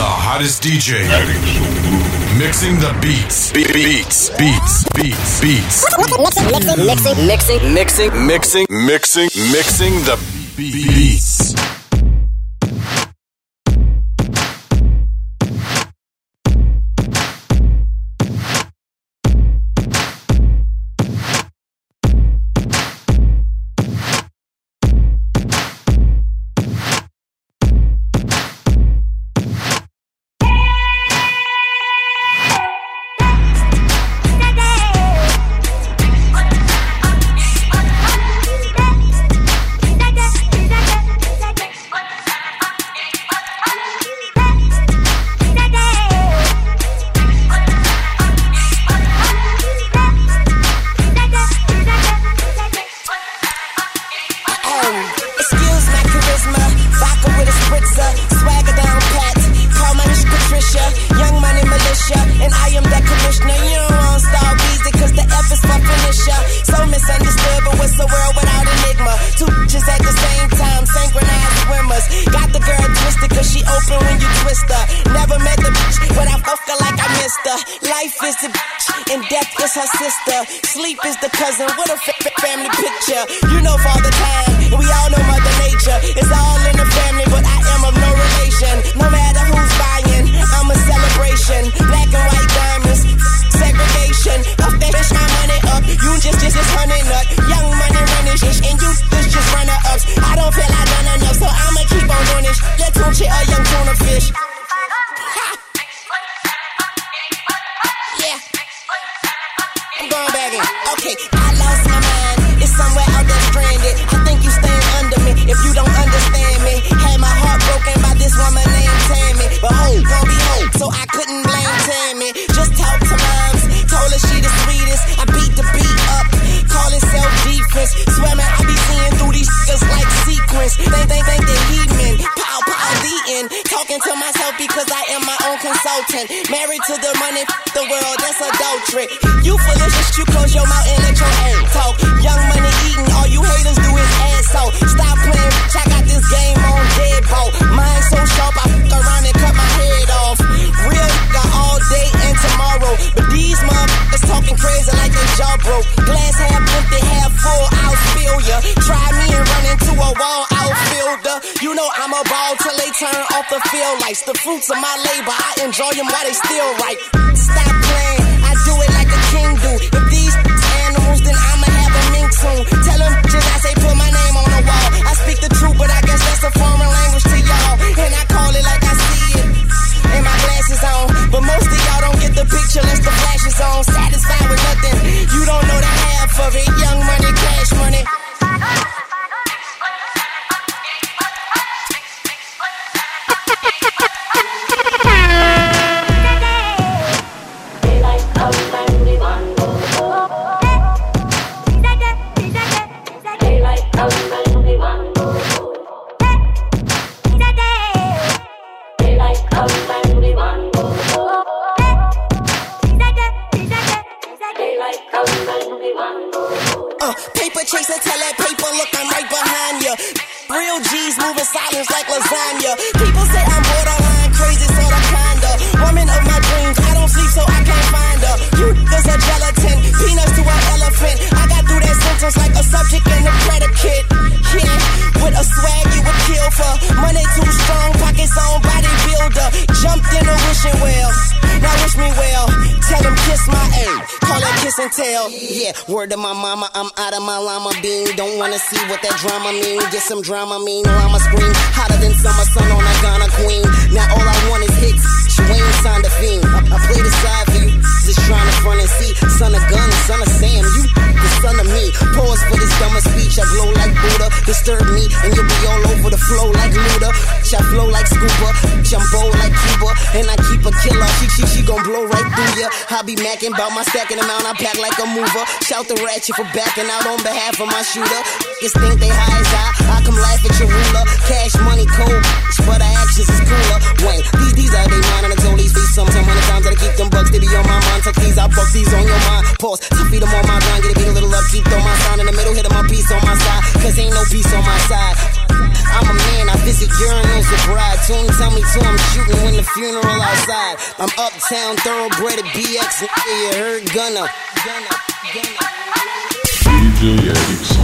The hottest DJ. Mixing the beats. Be- beats. Beats. Beats. Beats. Mixing, mixing, mixing, mixing, Mixing. Mixing. Mixing the beats. They turn off the field lights. The fruits of my labor, I enjoy them while they still right. Stop playing, I do it like a king do. If these animals, then I'ma have a mink soon. Tell them just I say put my name on the wall. I speak the truth, but I guess that's a foreign language to y'all. And I call it like I see it. And my glasses on. But most of y'all don't get the picture unless the flash is on. Satisfied with nothing. You don't know the half of it. Young money, cash money. Yeah, word to my mama, I'm out of my llama bean. Don't wanna see what that drama mean. Get some drama mean, llama scream. Hotter than summer sun on a Ghana queen. Now all I want is hits. She ain't signed a fiend. I, I play the side for you. Just trying to front and see. Son of gun, son of Sam. You the son of me. Pause for this dumber speech. I glow like Buddha. Disturb me and you'll be all over the flow like Luda. I flow like Scuba. Jump bold like Cuba. And I keep a killer. She, she, she gon' blow right through ya. I be macking about my stacking amount. I pack like a mover. Shout the ratchet for backing out on behalf of my shooter. Just think they high as I. I come laugh at your ruler. Cash money cold. But our actions is cooler. Wayne, these, these are they mine and I told these some, some hundred times that I keep them bucks. They be on my mind. Tuck these, I fuck these on feel mine. Pause, two feet I'm on my grind, get a beat a little up deep, throw my sign in the middle, hit my piece on my side, cause ain't no peace on my side. I'm a man, I visit urinals with bride. Tune, tell me to, I'm shooting when the funeral outside. I'm uptown, thoroughbred at BX, and yeah, you heard Gunna. Gunna, Gunna. DJ X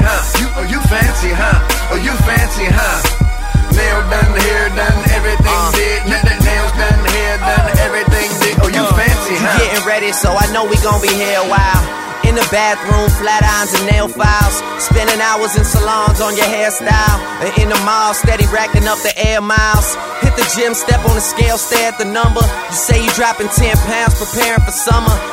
fancy, huh? You, oh, you fancy, huh? Oh, you fancy, huh? Nail done, hair done, everything uh. did. N- n- nails done, hair done, everything did. Oh, you uh. fancy, You huh? getting ready, so I know we gon' be here a while. In the bathroom, flat irons and nail files. Spending hours in salons on your hairstyle. And in the mall, steady racking up the air miles. Hit the gym, step on the scale, stare at the number. You say you dropping 10 pounds, preparing for summer.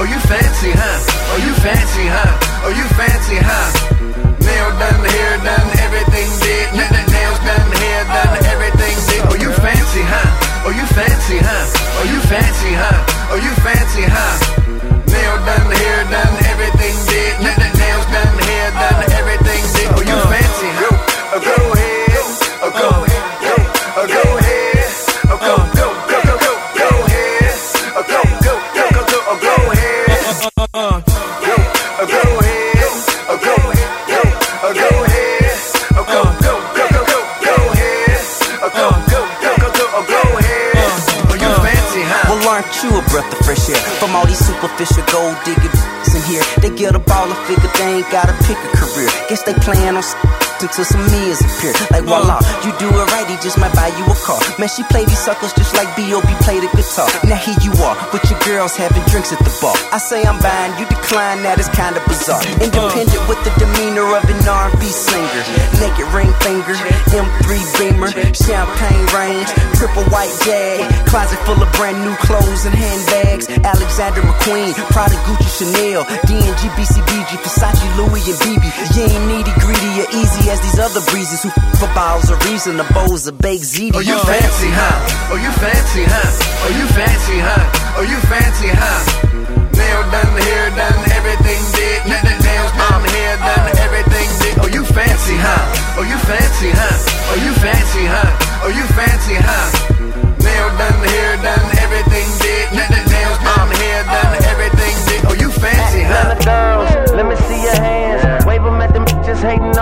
Oh, you fancy, huh? Oh, you fancy, huh? Oh, you fancy, huh? Nail done, hair done, everything did. Nails done, hair done, everything did. Oh, you fancy, huh? Oh, you fancy, huh? Oh, you fancy, huh? Oh, you fancy, huh? Nail done, hair done, everything did. Nails done, hair done, everything did. Oh, you fancy, huh? You a breath of fresh air? From all these superficial gold digging in here, they get a ball and figure they ain't gotta pick a career. Guess they plan on until some meals appear. Like uh. voila, you do it right, he just might buy you a car. Man, she play these suckers just like B.O.B. play the guitar. Now here you are, with your girls having drinks at the bar. I say I'm buying, you decline, that is kinda bizarre. Uh. Independent with the demeanor of an R&B singer. Naked ring finger, M3 Beamer, champagne range, triple white jag, closet full of brand new clothes and handbags. Alexander McQueen, Prada, Gucci, Chanel, D&G, BCBG, Versace, Louis, and Bebe. You ain't needy, greedy, or easy as these other breezes who for bottles of reason, the bowls of baked ziti. Oh, you fancy, huh? Oh, you fancy, huh? Oh, you fancy, huh? Oh, you fancy, huh? Nail done, hair done, everything did. N- n- nails done, hair done, everything did. Oh, you fancy, huh? Oh, you fancy, huh? Oh, you fancy, huh? Oh, you fancy, huh? Nail done, hair done, everything did. N- n- nails done, hair done, everything did. Oh, you fancy, huh? Atlanta girls, let me see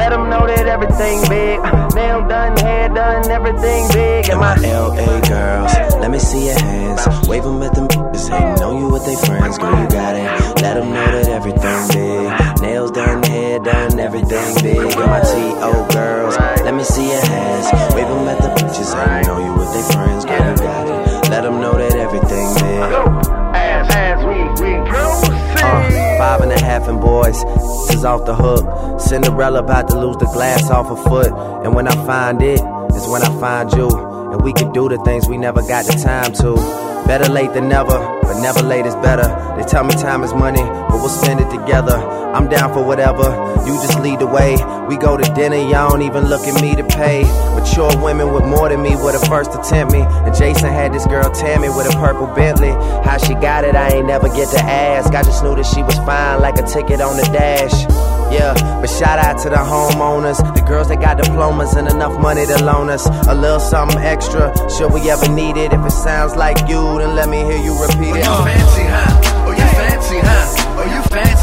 Let them know that everything big. Nail done, hair done, everything big. And my LA girls, let me see your hands. Wave them at them just hating on you with their friends. Girl, you got it. Let them know that everything big. Nails done, hair done, everything big. And my T.O. girls, let me see your hands. Wave them at the just hating on you with their friends. Girl, you got it. Let them know that everything big. Uh, five and a half and boys, this is off the hook. Cinderella about to lose the glass off her foot. And when I find it, it, is when I find you. And we can do the things we never got the time to. Better late than never, but never late is better. They tell me time is money, but we'll spend it together. I'm down for whatever, you just lead the way. We go to dinner, y'all don't even look at me to pay. Mature women with more than me were the first to tempt me. And Jason had this girl Tammy with a purple Bentley. How she got it, I ain't never get to ask. I just knew that she was fine, like a ticket on the dash. Yeah, but shout out to the homeowners, the girls that got diplomas and enough money to loan us a little something extra. Should we ever need it? If it sounds like you, then let me hear you repeat Oh, you fancy, huh? Oh, you fancy, huh? Oh, you fancy,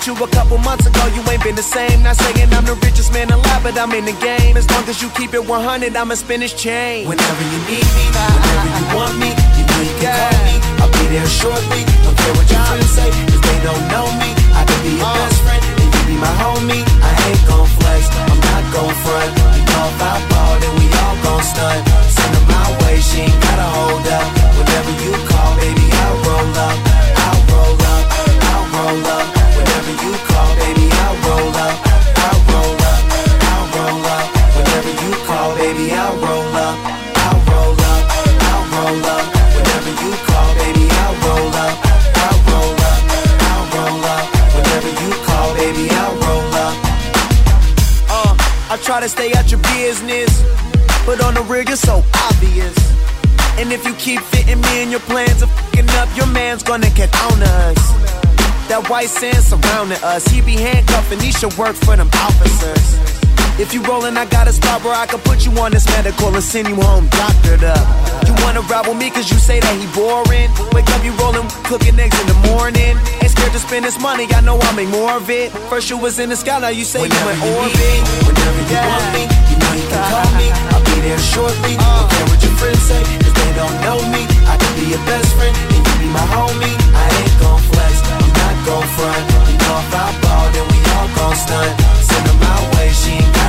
met you a couple months ago, you ain't been the same. Not saying I'm the richest man alive, but I'm in the game. As long as you keep it 100, I'ma spin his chain. Whenever you need me, whenever you want me, you know you can call me. I'll be there shortly. Don't care what your friends say, cause they don't know me. I could be your uh. best friend, and you be my homie. I ain't gon' flex, I'm not gon' front. You know if I ball, then we all gon' stunt. Send her my way, she ain't gotta hold up. Whenever you call, baby, I'll roll up. I'll roll up, I'll roll up. Whenever you call, baby, I'll roll up. I'll roll up, I'll roll up. Whenever you call, baby, I'll roll up. I'll roll up, I'll roll up. Whenever you call, baby, I'll roll up. I'll roll up, I'll roll up. Whenever you call, baby, I'll roll up. Uh, I try to stay out your business, but on the real, you're so obvious. And if you keep fitting me in your plans of fucking up, your man's gonna get on us. That white sand surrounding us, he be handcuffing, he should work for them officers. If you rollin', I got a spot where I can put you on this medical and send you home doctored up. You wanna ride with me cause you say that he boring. Wake up, you rollin', cooking eggs in the morning. Ain't scared to spend this money, I know I'll make more of it. First you was in the sky, now you say Whenever you in orbit. me, whenever you want me, you know you can call me. I'll be there shortly. Uh. Don't care what your friends say, cause they don't know me. I can be your best friend, and you be my homie. I ain't gon' flex, I'm not gon' front. You know if I ball, then we all gon' stunt. Send her my way, she ain't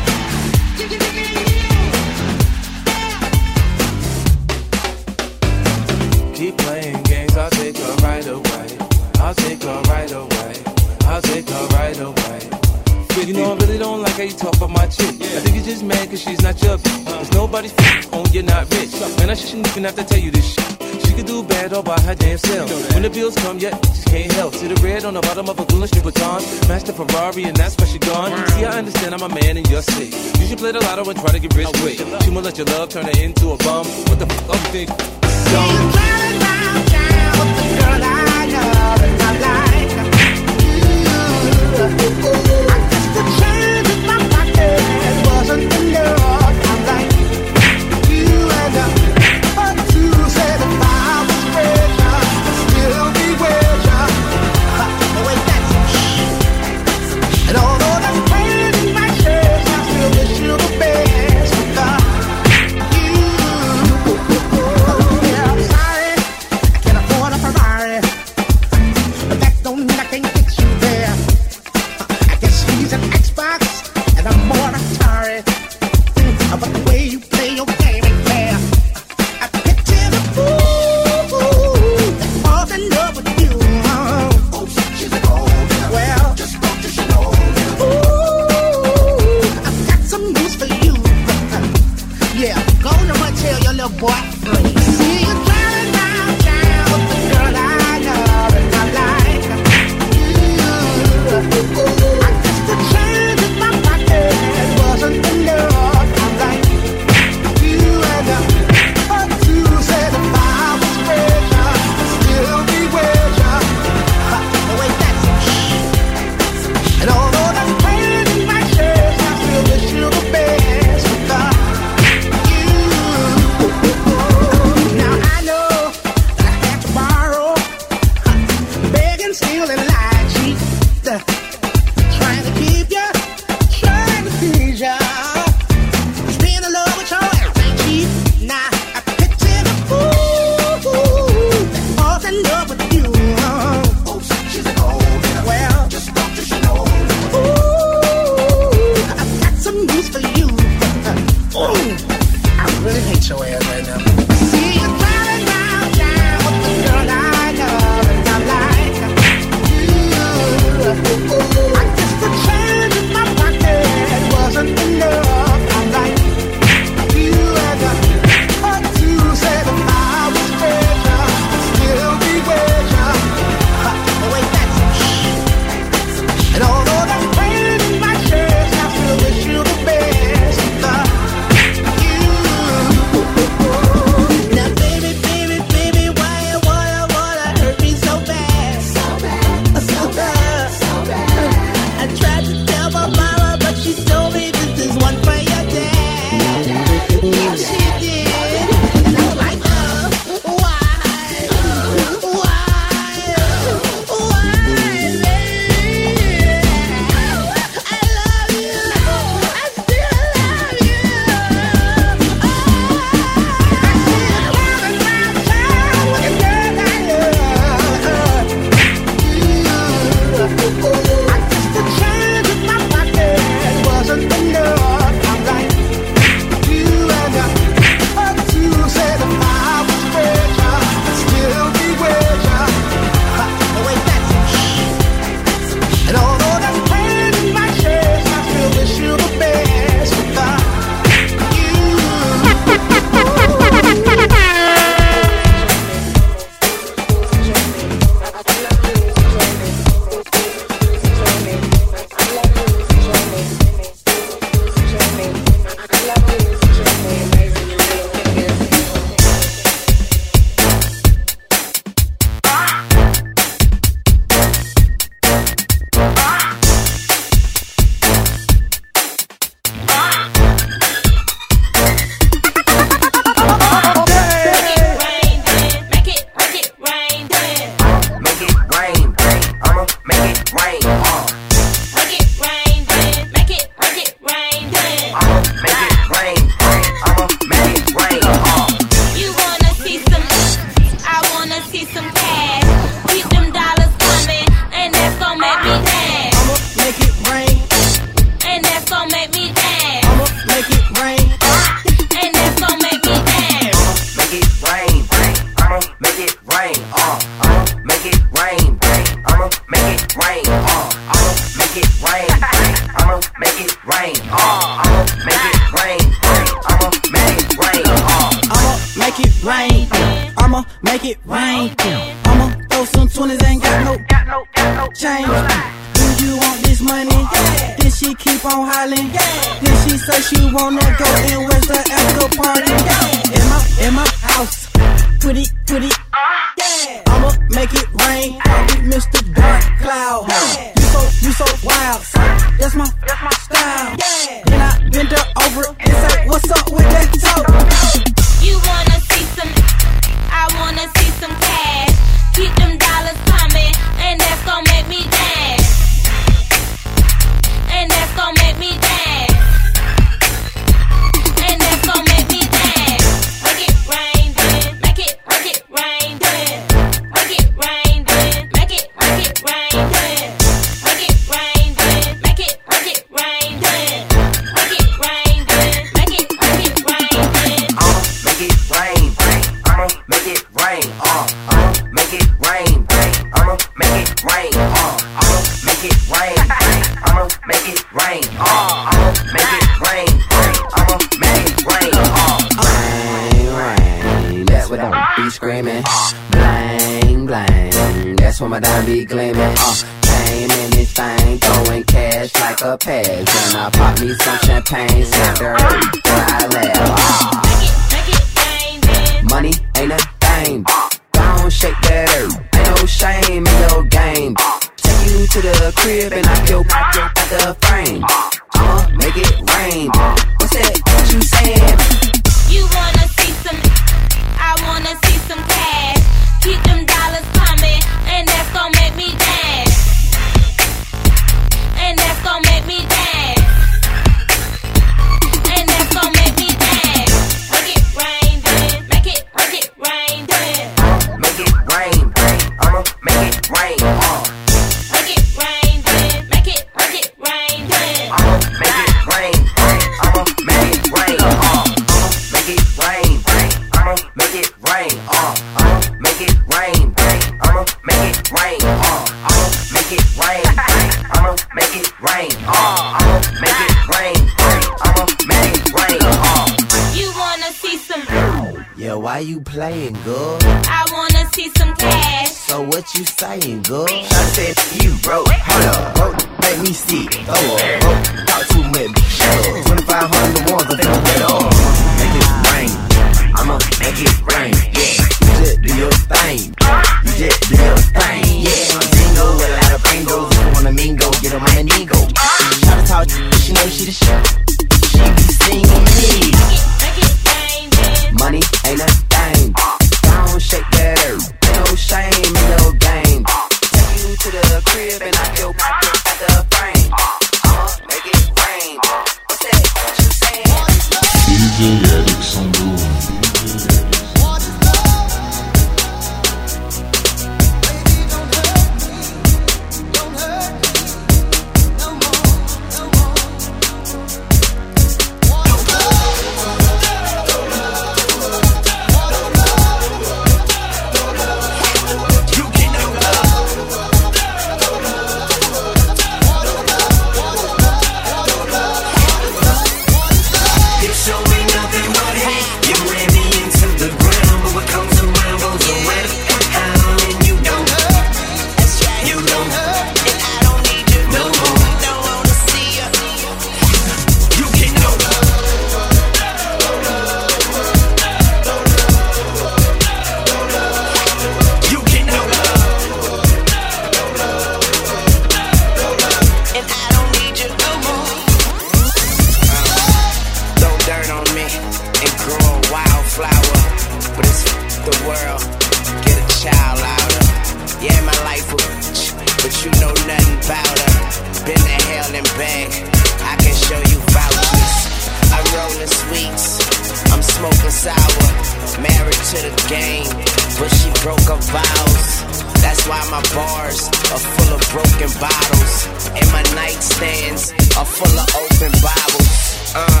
bottles. And my nightstands are full of open Bibles. Uh,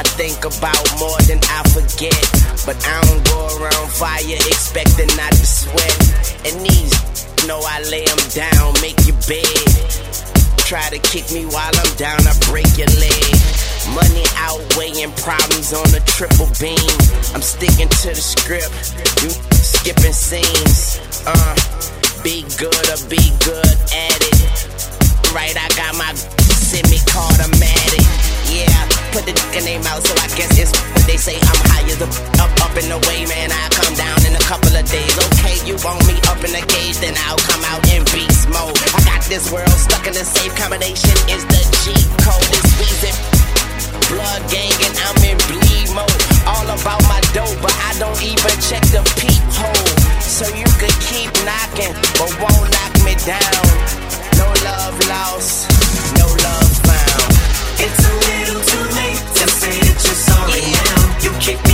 I think about more than I forget. But I don't go around fire expecting not to sweat. And these know I lay 'em down, make your bed. Try to kick me while I'm down, I break your leg. Money outweighing problems on a triple beam. I'm sticking to the script, you skipping scenes. Uh, be good or be good at it. Right, I got my semi automatic. Yeah, put the dick their mouth, so I guess it's what they say. I'm higher the up, up in the way, man. I come down in a couple of days. Okay, you want me up in the cage, then I'll come out in beast mode. I got this world stuck in a safe combination. Is the G code? It's reason. Blood gang and I'm in bleed mode. All about my dough, but I don't even check the peephole. So you could keep knocking, but won't knock me down. No love lost, no love found. It's a little too late to say that you're sorry now. You kicked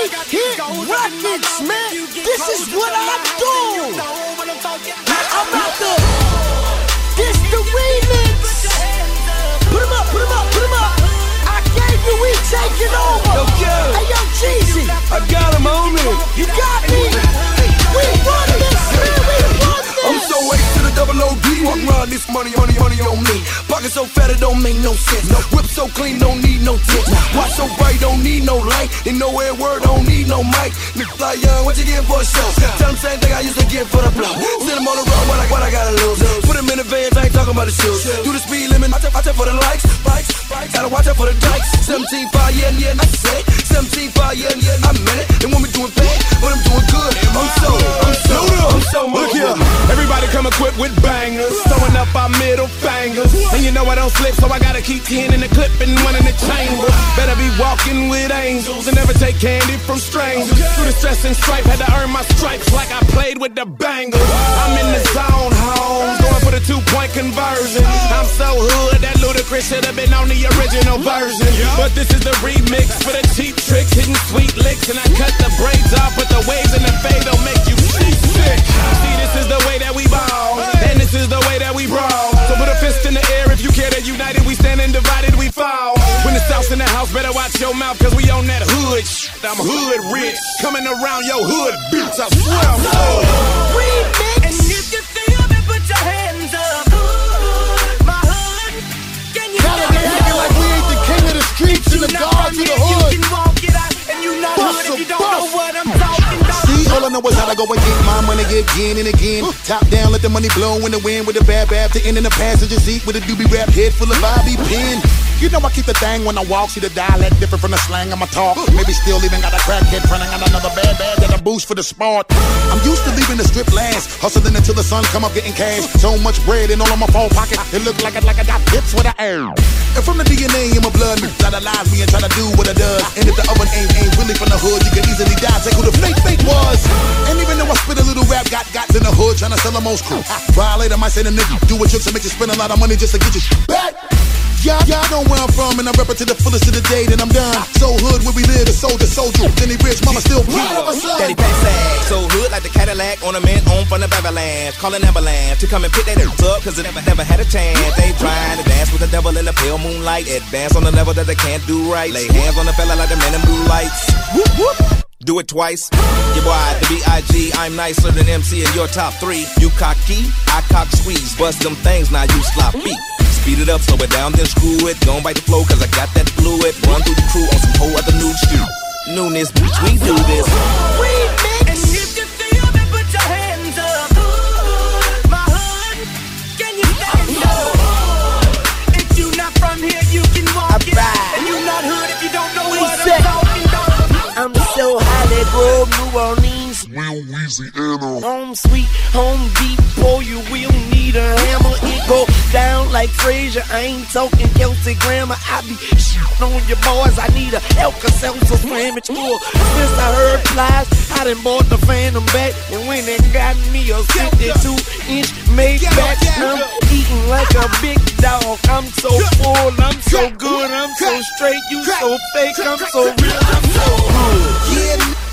Straight hit records, man. This is what I do. I'm out the. This the remix. Put 'em up, put 'em up, put 'em up. I gave you, we taking over. Yo, Joe. Hey, yo, Jeezy. I got him on me. You got me. We run double OD. Walk around this money, money, money on me. Pocket so fat it don't make no sense. No Whip so clean, don't need no tint. Watch so bright, don't need no light. And nowhere word, don't need no mic. Nigga fly young, what you getting for a show? Tell them same thing I used to get for the blow. Send them on the road, what I, what I gotta lose. Put them in the vans, I ain't talking about the shoes. Do the speed limit, I out, watch out for the likes. Bikes, bikes, gotta watch out for the dikes. 17 5, yeah, yeah, I said. 17 5, yeah, yeah, I meant it. And when we doing bad, but I'm doing good. I'm so, I'm so, I'm so Look here, everybody come equipped with bangers, throwing up our middle fingers. And you know I don't slip, so I gotta keep 10 in the clip and one in the chamber. Better be walking with angels and never take candy from strangers. Through the stress and stripe, had to earn my stripes like I played with the bangles. I'm in the zone, home, going for the two point conversion. I'm so hood that Ludacris should have been on the original version. But this is the remix for the cheap tricks, hitting sweet licks. And I cut the braids off, but the waves and the fade don't make you seasick. See, this is the way that we ball, and this is the way that we brawl. So put a fist in the air if you care that united we stand and divided we fall. When the South's in the house, better watch your mouth, cause we on that hood. I'm hood rich, coming around your hood, bitch. I swear I'm so. Out, and you not Bust hood if a you don't know bust. All I know is how to go and get my money again and again. Top down, let the money blow in the wind with a bad bab to end in the passenger seat with a doobie rap head full of Bobby pin. You know I keep the thing when I walk, see the dialect different from the slang I'ma talk. Maybe still even got a crackhead friend, I got another bad bad that I boost for the smart. I'm used to leaving the strip last, hustling until the sun come up getting cash. So much bread in all of my phone pocket, it look like I, like I got tips with I earn. And from the DNA in my blood, me try to lie me and try to do what it does. And if the oven ain't ain't really from the hood, you can easily die. Take who the fake fake was. And even though I spit a little rap, got got in the hood trying to sell the most crew. Violator might say the nigga do a tricks and make you spend a lot of money just to get shit back. Y'all, y'all know where I'm from, and I rep it to the fullest of the day. Then I'm done. So hood where we live, a soldier, soldier. Then he rich, mama still proud of us. Daddy pack sag, so hood like the Cadillac on a ornament on from the Avalanche. Calling ambulance to come and pick that up, cause it never, never had a chance. They trying to dance with the devil in the pale moonlight. Advance on the level that they can't do right. Lay hands on the fella like the men in blue lights. Whoop, whoop. Do it twice. Your boy, the B.I.G. I'm nicer than MC in your top three. You cocky, I cock squeeze. Bust them things, now you sloppy. Speed it up, slow it down, then screw it. Gon' bite the flow, cause I got that fluid. Run through the crew on some whole other new. Newness, bitch, we do this. And Hollywood, New Orleans. Louisiana. Uh, home sweet, home Depot, you will need a hammer. It go down like Frazier. I ain't talking Kelsey Grammer. I be shooting on your boys. I need a Alka-Seltzer sandwich full. Since I heard flies, I done bought the Phantom back. And when they got me a 52 inch Maybach, I'm eating like a big dog. I'm so full, I'm so good, I'm so straight. You so fake, I'm so real, I'm so good. Yeah.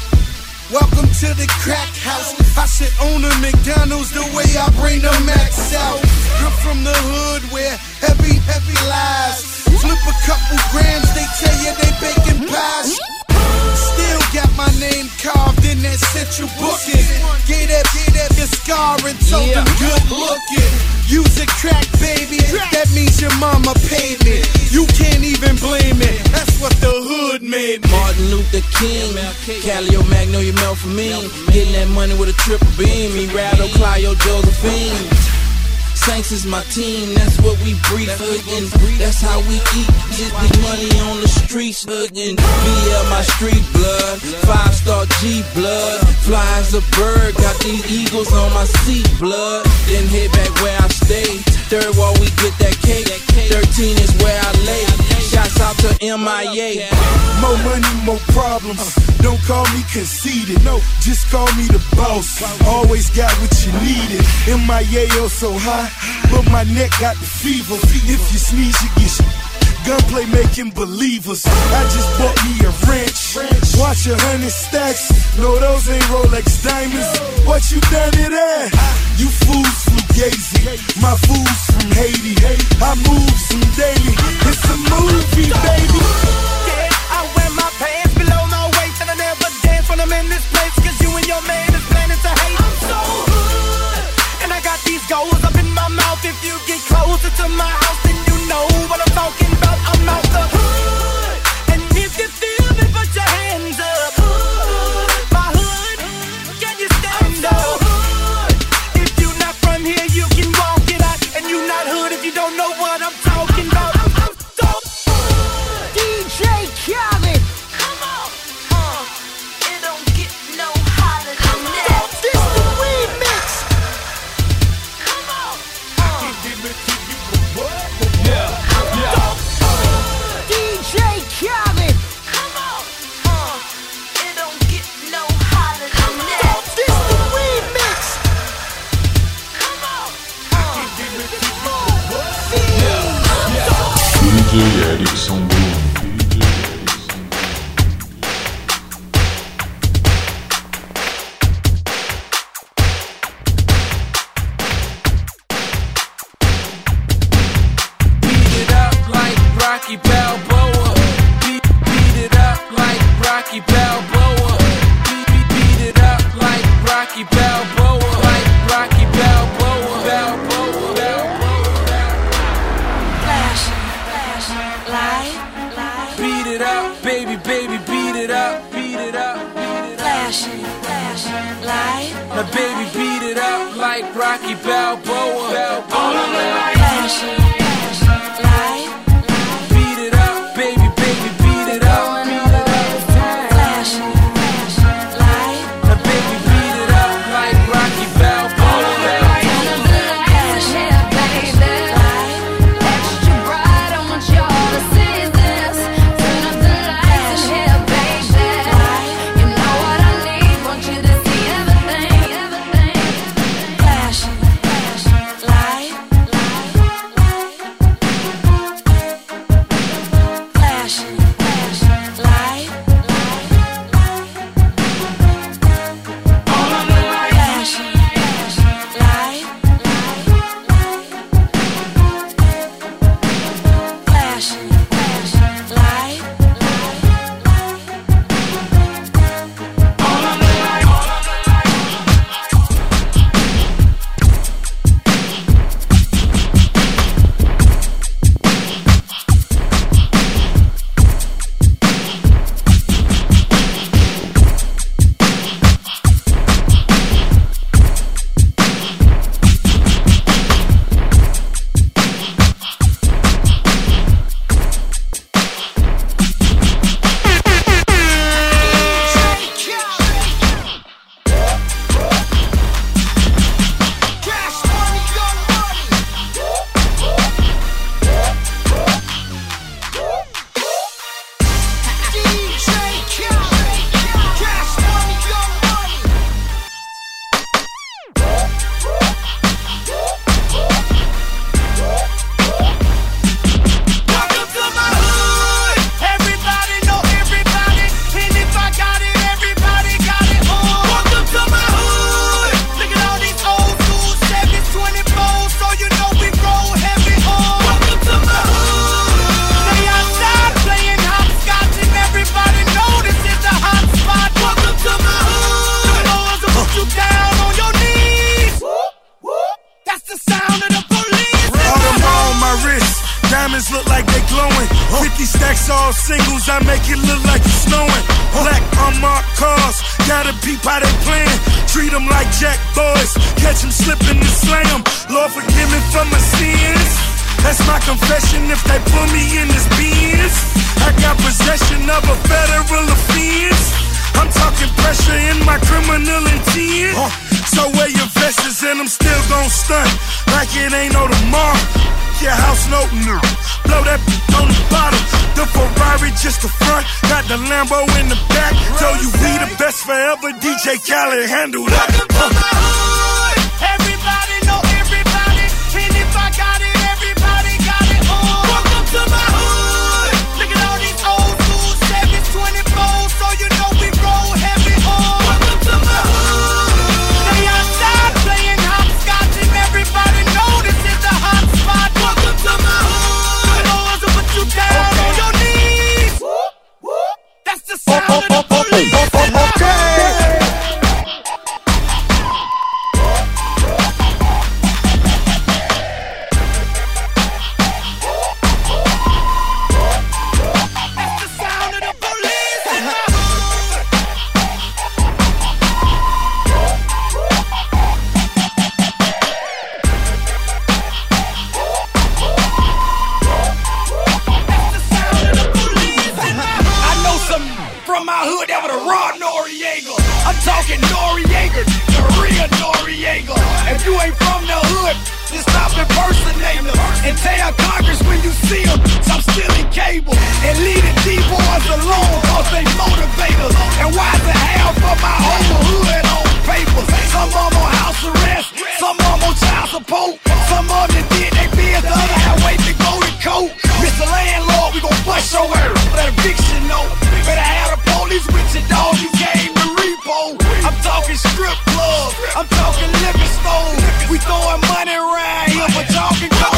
Welcome to the crack house. I sit on a McDonald's the way I bring the max out. I'm from the hood where heavy, heavy lies. Flip a couple grams, they tell you they baking pies. Still got my name carved in that central booking. Gave that, gave that the scar and told them good looking. Use a crack, baby. That means your mama paid me. You can't even blame it. That's what the hood made me. Martin Luther King, Calio Magnolia Melpomene, getting that money with a triple beam. Me Rado, Clio, Josephine. Saints is my team, that's what we breathe, huggin'. That's how we eat, just the money on the streets, huggin'. BL my street blood, five star G blood. Fly as a bird, got these eagles on my seat, blood. Then head back where I stay. Third Ward, we get that cake. 13 is where I lay. Shouts out to MIA. More money, more problems. Don't call me conceited. No, just call me the boss. Always got what you needed. My yayo oh so high, but my neck got the fever. If you sneeze, you get Gunplay making believers. I just bought me a ranch. Watch a hundred stacks. No, those ain't Rolex diamonds. What you done to that? You fools from Gazy. My fools from Haiti. I move some daily. It's a movie, baby. Yeah, I wear my pants below my waist. And I never dance when I'm in this you and your man is planning to hate. I'm so good. And I got these up in my mouth. If you get closer to my raw Noriega. I'm talking Noriega, the real Noriega. If you ain't from the hood, then stop impersonating them. And tell Congress when you see them, stop stealing cable. And leave the D-boys alone, cause they motivators. And why the hell for my whole hood on papers? Some of 'em on house arrest, some of 'em on child support. Some of them did they biz, the other had to go to court. Mr. Landlord, we gon' bust your ass. Let eviction note. Better have the police with your dog, you came to repo. I'm talking strip clubs, I'm talking liquor stores. We throwing money around here, but y'all can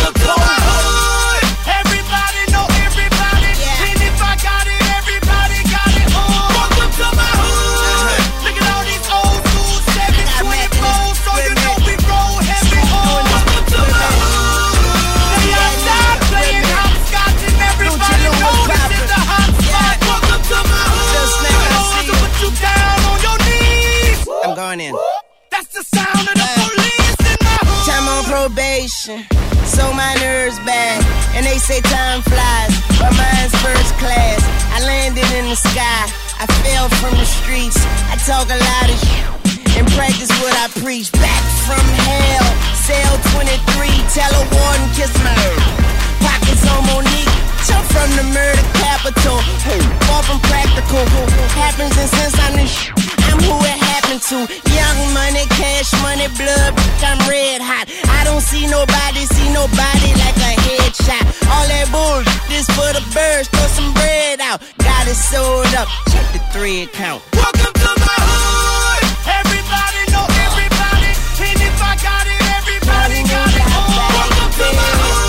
so my nerves bad. And they say time flies, but mine's first class. I landed in the sky, I fell from the streets. I talk a lot of shit and practice what I preach. Back from hell, cell 23, tell a warden kiss my pockets on Monique. Jump from the murder capital, far from practical. Happens and since I'm sh- I'm who it happened to. Young money, cash money, blood, I'm red hot. I don't see nobody, see nobody like a headshot. All that bull, this for the birds, throw some bread out. Got it sold up, check the thread count. Welcome to my hood. Everybody know everybody. And if I got it, everybody got it. Welcome to my hood.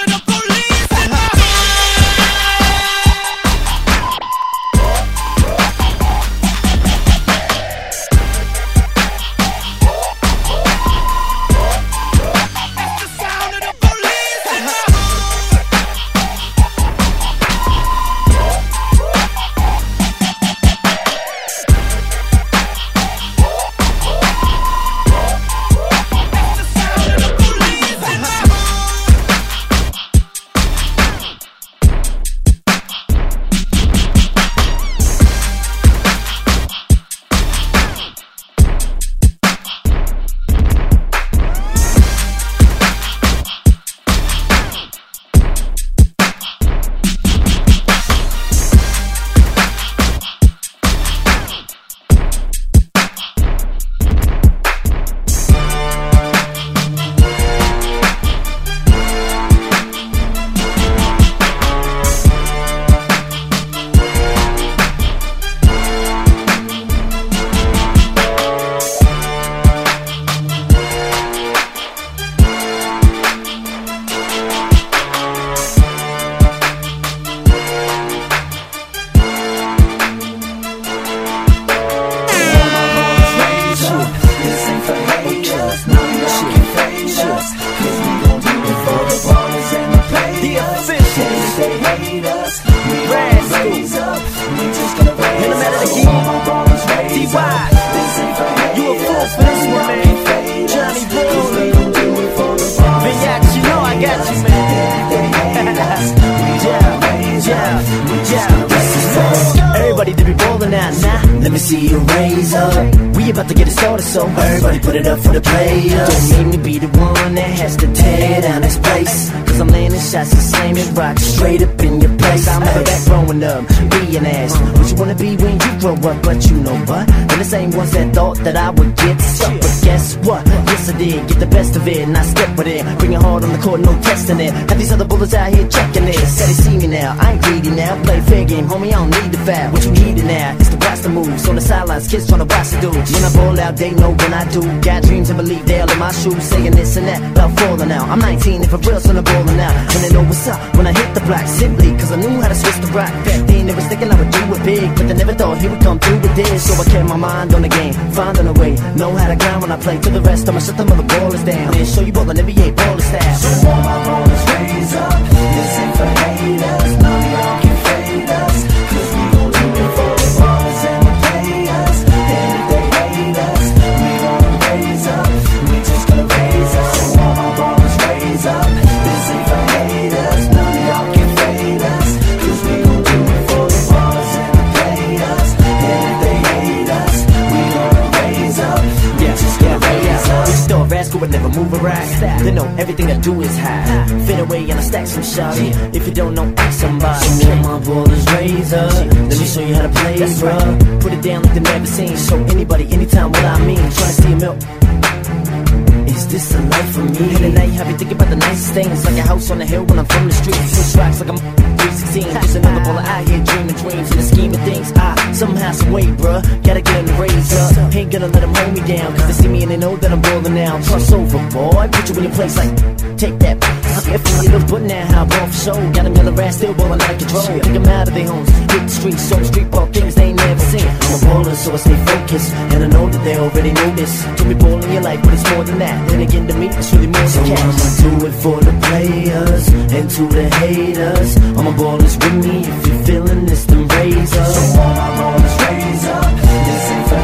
move a rack. They know everything I do is high. Fit away and I stack some shawty. If you don't know, ask somebody. So me and my ballers razor. Let me show you how to play, bruh. Put it down like they never seen. Show anybody, anytime what I mean. Try to see a milk. Is this a life for me? In the night, I be thinking about the nicest things. Like a house on the hill when I'm from the streets. Switch tracks like I'm 316. Just another baller out here dreaming dreams. In the scheme of things, I somehow, some way, bruh. Gotta get on the razor. Ain't gonna let them hold me down. Cause they see me and they know that I'm rolling now. Cross over, boy. Put you in your place like, take that. I'm if you little but now how I ball for show. Got a million rats still ballin' out of control. Think I'm out of their homes. Hit the streets, so street ball things they ain't never seen. I'm a baller, so I stay focused. And I know that they already know this. Told me ball in your life, but it's more than that. Then again, to me, it's really more So than cash. I'ma do it for the players and to the haters. All my ballers with me if you're feeling this, then raise up. So all my ballers raise up. This ain't for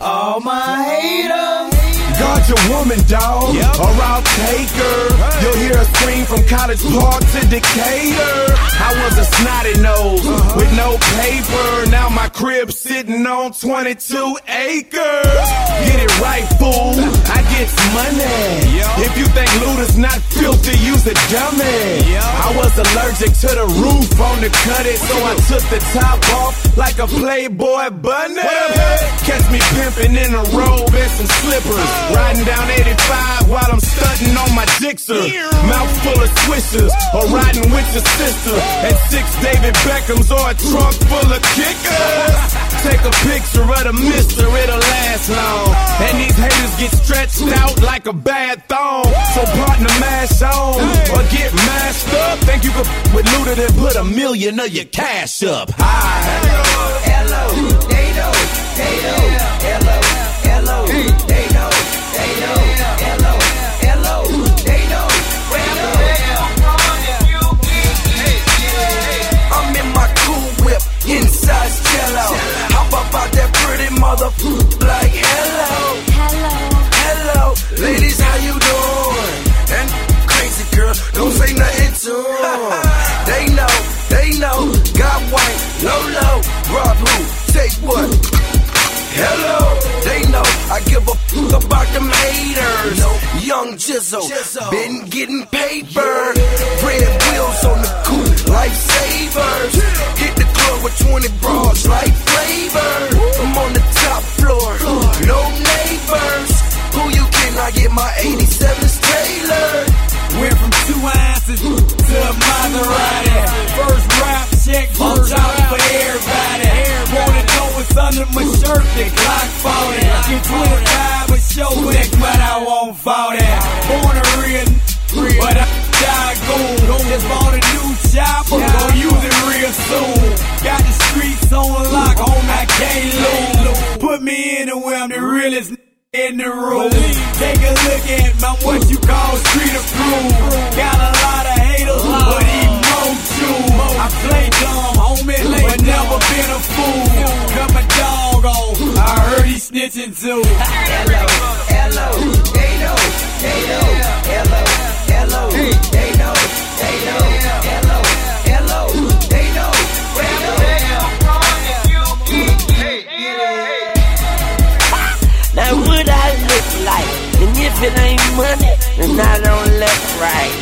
all my woman, dog, or I'll take her. You'll hear a scream from College Park to Decatur. I was a snotty nose with no paper. Now my crib sitting on 22 acres. Get it right, fool. I get money. If you think loot is not filthy, use a dummy. I was allergic to the roof on the cut it, so I took the top off like a Playboy bunny. Catch me pimping in a robe and some slippers. Riding down 85 while I'm stunting on my Dixer. Mouth full of swishers, or riding with your sister. And six David Beckhams or a trunk full of kickers. Take a picture of the mister, it'll last long. And these haters get stretched out like a bad thong. So partner mash on, or get mashed up. Think you could with Luda and put a million of your cash up. High. Hello, they know, they know, hello, hello, they know, inside cello. Hop up out that pretty mother like hello. Hello. Hello. Ladies, how you doing? And crazy girl, don't say nothing to. They know, they know. Got white, low. Rob who? Take what? Hello, they know I give a fuck about them haters. Young Jizzle, been getting paper. Red wheels on the coupe, lifesavers. Hit the with 20 bras like flavor. I'm on the top floor, no neighbors. Who you can I get my 87s tailored? Went from two ounces to a Maserati. First rap check, first out for everybody. Wanna know what's under my shirt? The Glock 40. Get 25 a show neck, but I won't fall that. Born a real, but I die goon. Just bought a new chopper, gon' use it real soon. Got the streets on lock, oh home I can't lose. Put me anywhere, I'm the realest in the room. Take a look at my what you call street approved. Got a lot of haters, but even more true. I play dumb, homie, but never been a fool. Cut my dog off, I heard he snitching too. Hello, hello, they know, they know, hello, they know, they know, hello. They know, they. Now what I look like, and if it ain't money, then I don't right.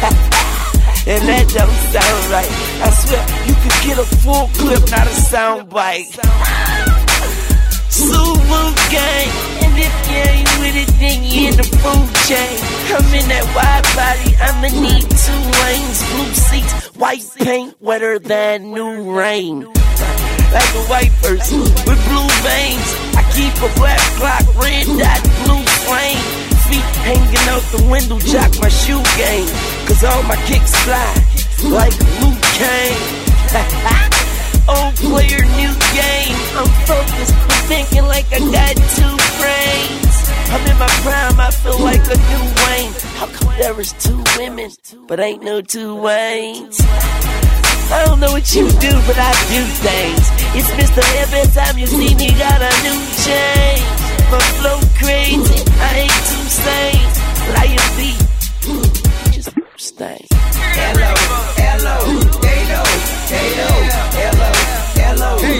and that don't sound right. I swear you could get a full clip, not a sound bite. Super gang if you ain't with it, then you in the food chain. I'm in that wide body, I'ma need two lanes, blue seats, white paint, wetter than new rain. Like a white person with blue veins, I keep a black clock, red dot, blue flame. Feet hanging out the window, jock my shoe game. Cause all my kicks fly like Luke Kane. Old player, new game. I'm focused, I'm thinking like I got two brains. I'm in my prime, I feel like a new Wayne. How come there is two women, but ain't no two Waynes? I don't know what you do, but I do things. It's Mr. Every time you see me, got a new change. My flow crazy, I ain't too sane, I am beat. Just stay. Hello, hello low.